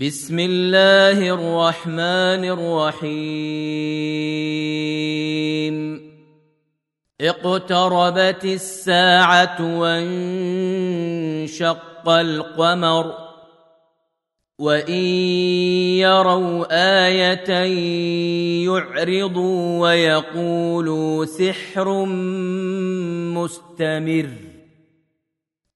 بسم الله الرحمن الرحيم. اقتربت الساعة وانشق القمر وإن يروا آية يعرضوا ويقولوا سحر مستمر.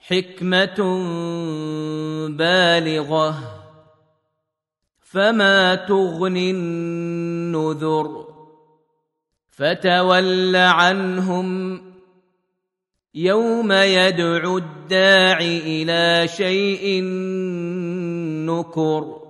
حكمة بالغة. فما تغني النذر فتول عنهم. يوم يدعو الداع إلى شيء نكر.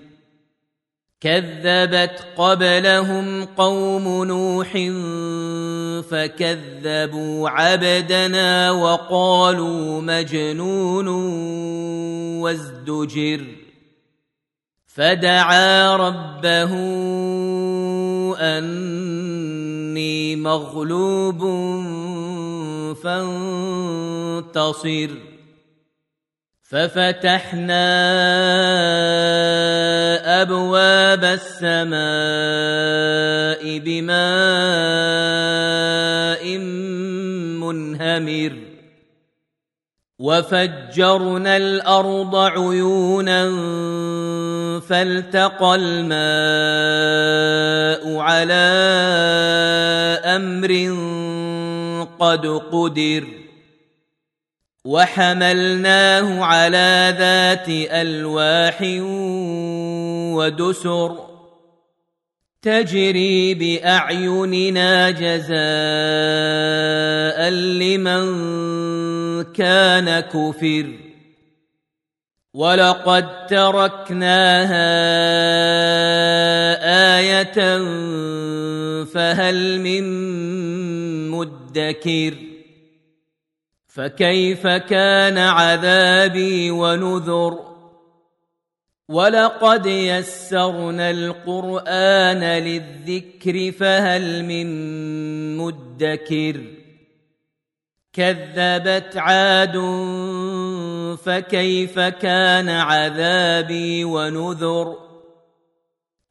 كذبت قبلهم قوم نوح فكذبوا عبدنا وقالوا مجنون وازدجر فدعا ربه أني مغلوب فانتصر ففتحنا أبواب السماء بماء منهمر وفجرنا الأرض عيونا فالتقى الماء على أمر قد قدر وحملناه على ذات ألواح ودسر تجري بأعيننا جزاء لمن كان كفر ولقد تركناها آية فهل من مدكر فكيف كان عذابي ونذر؟ ولقد يسرنا القرآن للذكر فهل من مدكر؟ كذبت عاد فكيف كان عذابي ونذر؟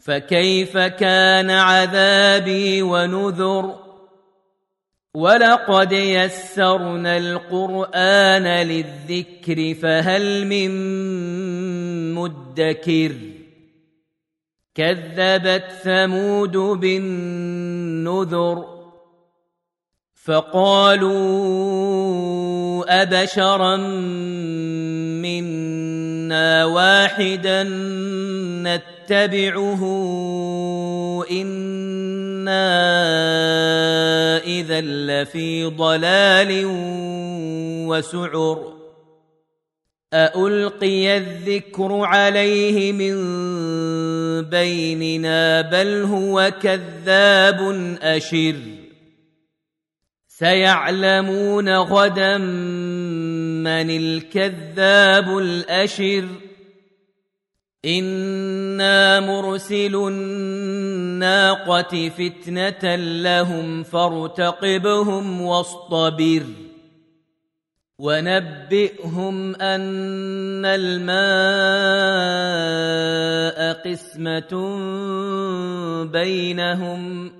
فكيف كان عذابي ونذر؟ ولقد يسرنا القرآن للذكر فهل من مدكر؟ كذبت ثمود بالنذر. فقالوا أبشرا منا واحدا نتبعه إنا إذا لفي ضلال وسعر ألقي الذكر عليه من بيننا بل هو كذاب أشر سيعلمون غدا من الكذاب الأشر. إنا مرسل الناقة فتنة لهم فارتقبهم واصطبر. ونبئهم ان الماء قسمه بينهم.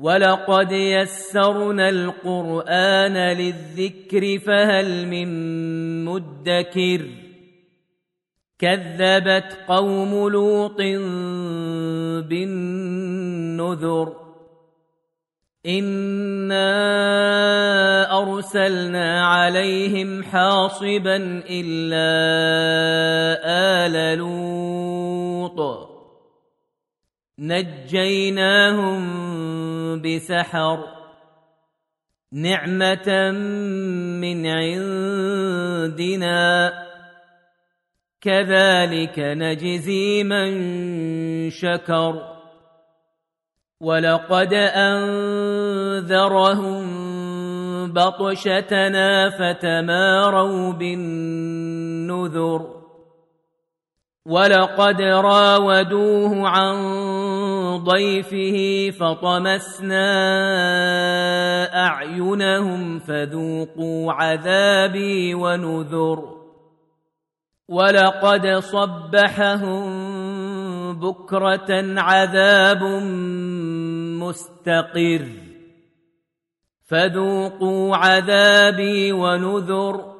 ولقد يسرنا القران للذكر فهل من مدكر كذبت قوم لوط بالنذر انا ارسلنا عليهم حاصبا الا ال لوط نجيناهم بسحر. نعمة من عندنا. كذلك نجزي من شكر. ولقد أنذرهم بطشتنا فتماروا بالنذر. ولقد راودوه عن ضيفه فطمسنا أعينهم فذوقوا عذابي ونذر ولقد صبحهم بكرة عذاب مستقر فذوقوا عذابي ونذر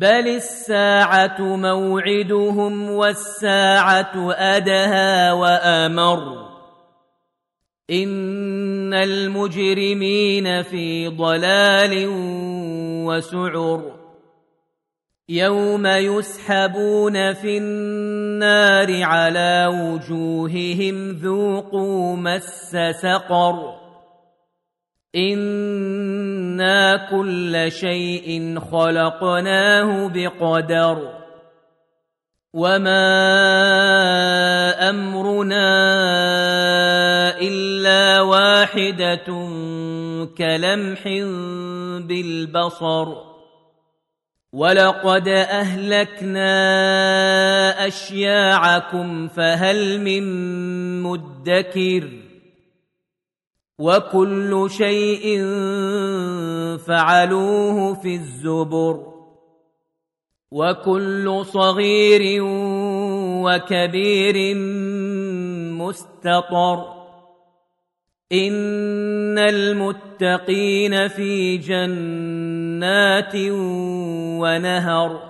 بل الساعة موعدهم والساعة أدهى وأمر إن المجرمين في ضلال وسعر يوم يسحبون في النار على وجوههم ذوقوا مس سقر أنا كل شيء خلقناه بقدر وما امرنا الا واحدة كلمح بالبصر ولقد اهلكنا اشياعكم فهل من مدكر وكل شيء فعلوه في الزبر وكل صغير وكبير مستطر إن المتقين في جنات ونهر